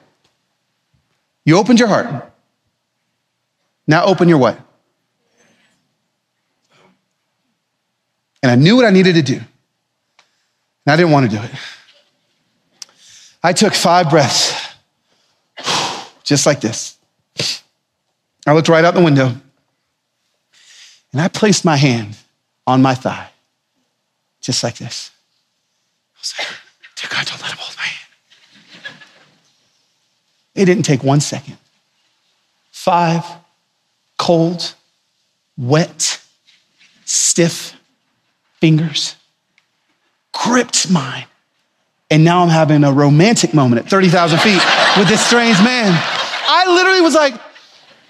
S2: You opened your heart. Now open your what? And I knew what I needed to do. And I didn't want to do it. I took five breaths, just like this. I looked right out the window and I placed my hand on my thigh, just like this. I was like, Dear God, don't let him hold my hand. It didn't take one second. Five cold, wet, stiff fingers gripped mine. And now I'm having a romantic moment at 30,000 feet with this strange man. I literally was like,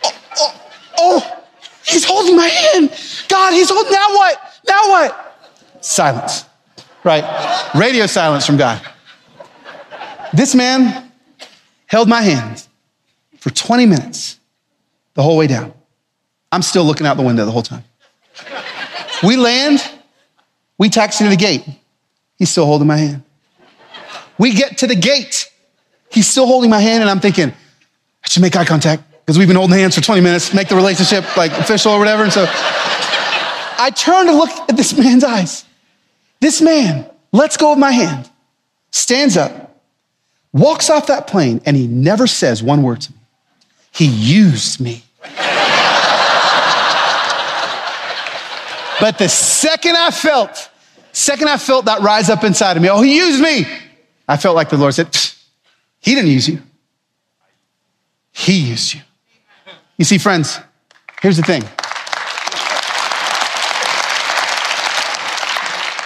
S2: oh, oh, oh, he's holding my hand. God, he's holding, now what? Now what? Silence, right? Radio silence from God. This man held my hand for 20 minutes the whole way down. I'm still looking out the window the whole time. We land, we taxi to the gate. He's still holding my hand. We get to the gate. He's still holding my hand, and I'm thinking, I should make eye contact because we've been holding hands for 20 minutes, make the relationship like official or whatever. And so I turn to look at this man's eyes. This man lets go of my hand, stands up, walks off that plane, and he never says one word to me. He used me. but the second I felt, second I felt that rise up inside of me, oh, he used me. I felt like the Lord said, He didn't use you. He used you. You see, friends, here's the thing.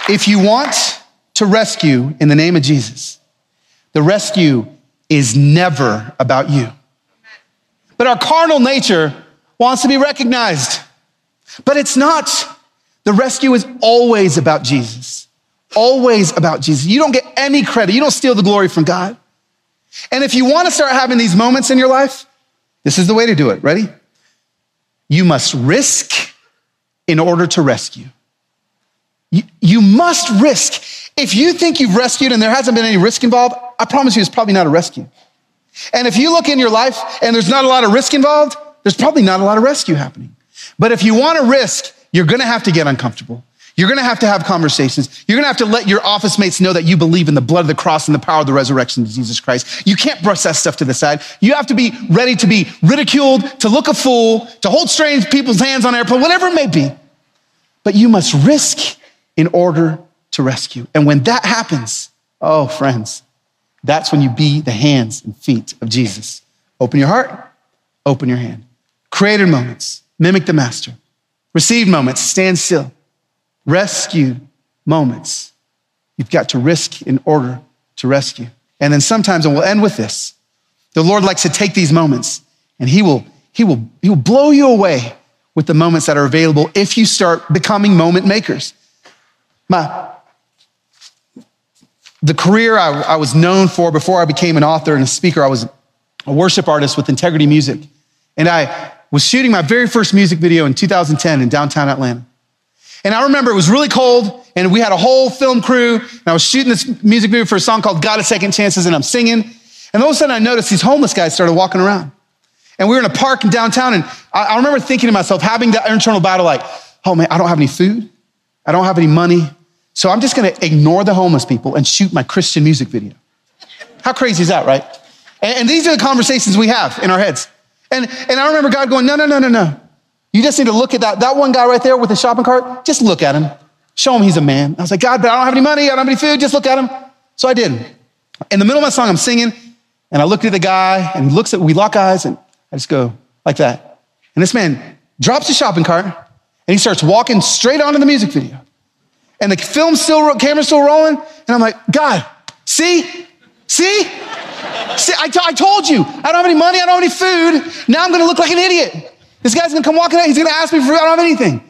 S2: If you want to rescue in the name of Jesus, the rescue is never about you. But our carnal nature wants to be recognized. But it's not. The rescue is always about Jesus. Always about Jesus. You don't get any credit. You don't steal the glory from God. And if you want to start having these moments in your life, this is the way to do it. Ready? You must risk in order to rescue. You, you must risk. If you think you've rescued and there hasn't been any risk involved, I promise you it's probably not a rescue. And if you look in your life and there's not a lot of risk involved, there's probably not a lot of rescue happening. But if you want to risk, you're going to have to get uncomfortable. You're going to have to have conversations. You're going to have to let your office mates know that you believe in the blood of the cross and the power of the resurrection of Jesus Christ. You can't brush that stuff to the side. You have to be ready to be ridiculed, to look a fool, to hold strange people's hands on airplane, whatever it may be. But you must risk in order to rescue. And when that happens, oh, friends, that's when you be the hands and feet of Jesus. Open your heart, open your hand. Created moments, mimic the master. Received moments, stand still rescued moments. You've got to risk in order to rescue. And then sometimes, and we'll end with this, the Lord likes to take these moments and he will, he will, he will blow you away with the moments that are available if you start becoming moment makers. My, the career I, I was known for before I became an author and a speaker, I was a worship artist with Integrity Music. And I was shooting my very first music video in 2010 in downtown Atlanta. And I remember it was really cold and we had a whole film crew and I was shooting this music video for a song called God a Second Chances and I'm singing. And all of a sudden I noticed these homeless guys started walking around. And we were in a park in downtown and I, I remember thinking to myself, having that internal battle like, oh man, I don't have any food. I don't have any money. So I'm just going to ignore the homeless people and shoot my Christian music video. How crazy is that, right? And, and these are the conversations we have in our heads. And, and I remember God going, no, no, no, no, no. You just need to look at that, that one guy right there with the shopping cart. Just look at him. Show him he's a man. I was like, God, but I don't have any money. I don't have any food. Just look at him. So I did. In the middle of my song, I'm singing, and I look at the guy, and he looks at, we lock eyes, and I just go like that. And this man drops the shopping cart, and he starts walking straight onto the music video. And the film's still, camera's still rolling, and I'm like, God, see? See? See, I, t- I told you, I don't have any money, I don't have any food. Now I'm gonna look like an idiot. This guy's gonna come walking out, he's gonna ask me for I don't have anything.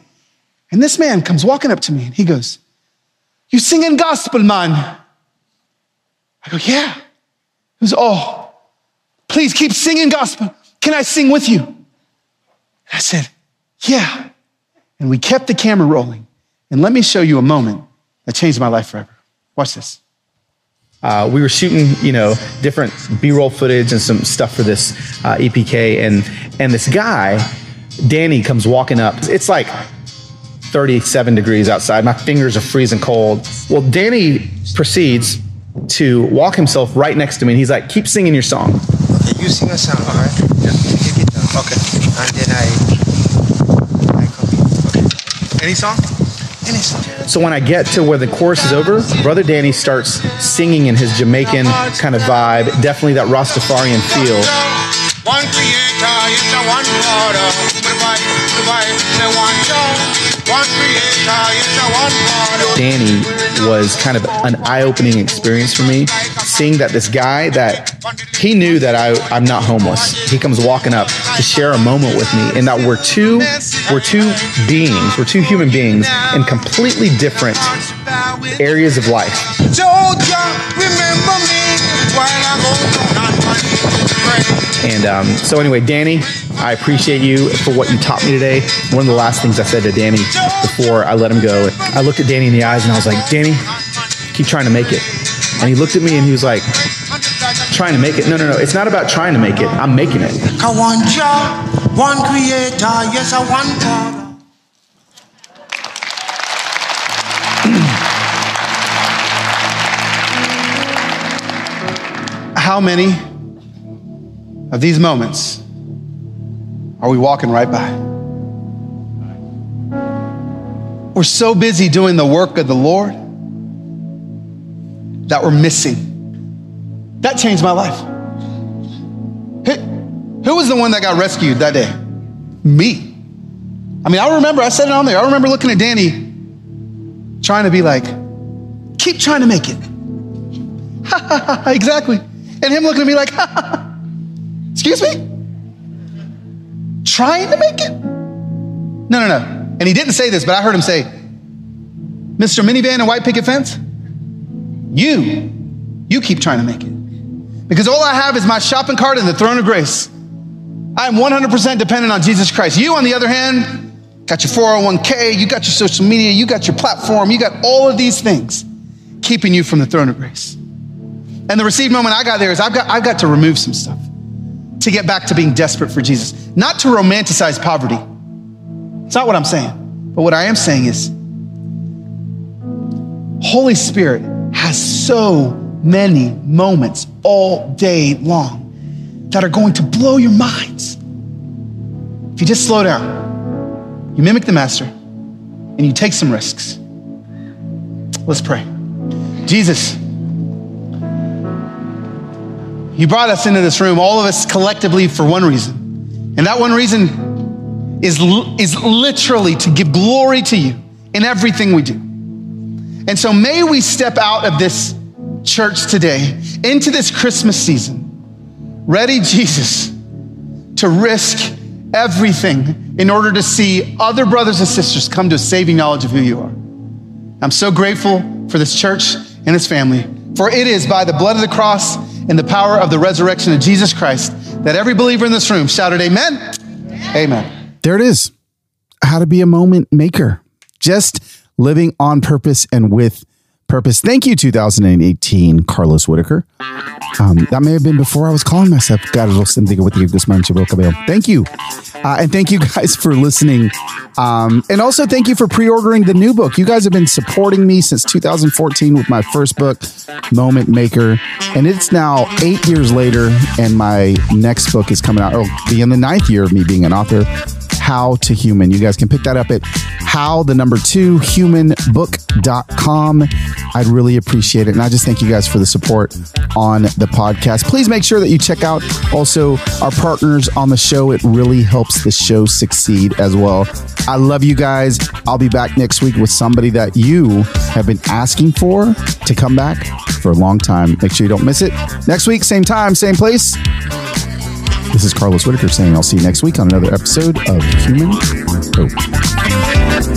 S2: And this man comes walking up to me and he goes, You singing gospel, man? I go, Yeah. He goes, Oh, please keep singing gospel. Can I sing with you? And I said, Yeah. And we kept the camera rolling. And let me show you a moment that changed my life forever. Watch this.
S5: Uh, we were shooting, you know, different B-roll footage and some stuff for this uh, EPK, and and this guy Danny comes walking up. It's like 37 degrees outside. My fingers are freezing cold. Well, Danny proceeds to walk himself right next to me, and he's like, "Keep singing your song."
S6: Okay, you sing a song, all right? Yeah. You get done. Okay. And then I, I copy. Okay. Any song? Any song.
S5: So when I get to where the chorus is over, Brother Danny starts singing in his Jamaican kind of vibe, definitely that Rastafarian feel.
S6: One creator. yes, a one father. Goodbye, goodbye, one God,
S5: Danny was kind of an eye-opening experience for me, seeing that this guy that he knew that I, I'm not homeless. He comes walking up to share a moment with me, and that we're two we're two beings, we're two human beings in completely different areas of life.
S6: Georgia, remember me while I go down on my knees to pray.
S5: And um, so, anyway, Danny, I appreciate you for what you taught me today. One of the last things I said to Danny before I let him go, I looked at Danny in the eyes and I was like, Danny, keep trying to make it. And he looked at me and he was like, trying to make it. No, no, no. It's not about trying to make it. I'm making it.
S6: A one job, one creator, yes, I want father.
S2: How many of these moments are we walking right by? We're so busy doing the work of the Lord that we're missing. That changed my life. Who, was the one that got rescued that day? Me. I mean, I remember, I said it on there. I remember looking at Danny trying to be like, keep trying to make it. exactly. And him looking at me like, excuse me? Trying to make it? No, no, no. And he didn't say this, but I heard him say, Mr. Minivan and White Picket Fence, you, you keep trying to make it. Because all I have is my shopping cart and the throne of grace. I'm 100% dependent on Jesus Christ. You, on the other hand, got your 401k, you got your social media, you got your platform, you got all of these things keeping you from the throne of grace. And the received moment I got there is I've got, I've got to remove some stuff to get back to being desperate for Jesus, not to romanticize poverty. It's not what I'm saying. But what I am saying is, Holy Spirit has so many moments all day long that are going to blow your minds. If you just slow down, you mimic the Master, and you take some risks. Let's pray. Jesus, you brought us into this room, all of us collectively, for one reason. And that one reason is, is literally to give glory to you in everything we do. And so may we step out of this church today into this Christmas season, ready, Jesus, to risk everything in order to see other brothers and sisters come to a saving knowledge of who you are. I'm so grateful for this church and its family, for it is by the blood of the cross and the power of the resurrection of Jesus Christ that every believer in this room shouted, Amen. Amen.
S1: There it is. How to be a moment maker. Just living on purpose and with purpose. Thank you, 2018, Carlos Whittaker. Um, that may have been before I was calling myself Carlos Enrique Whittaker Guzman Chabot Cabello. Thank you. Uh, and thank you guys for listening. Um, and also thank you for pre-ordering the new book. You guys have been supporting me since 2014 with my first book, Moment Maker. And it's now eight years later, and my next book is coming out. It'll be in the ninth year of me being an author. How to Human. You guys can pick that up at how the number two humanbook.com. I'd really appreciate it. And I just thank you guys for the support on the podcast. Please make sure that you check out also our partners on the show. It really helps the show succeed as well. I love you guys. I'll be back next week with somebody that you have been asking for to come back for a long time. Make sure you don't miss it. Next week, same time, same place. This is Carlos Whittaker saying I'll see you next week on another episode of Human Hope.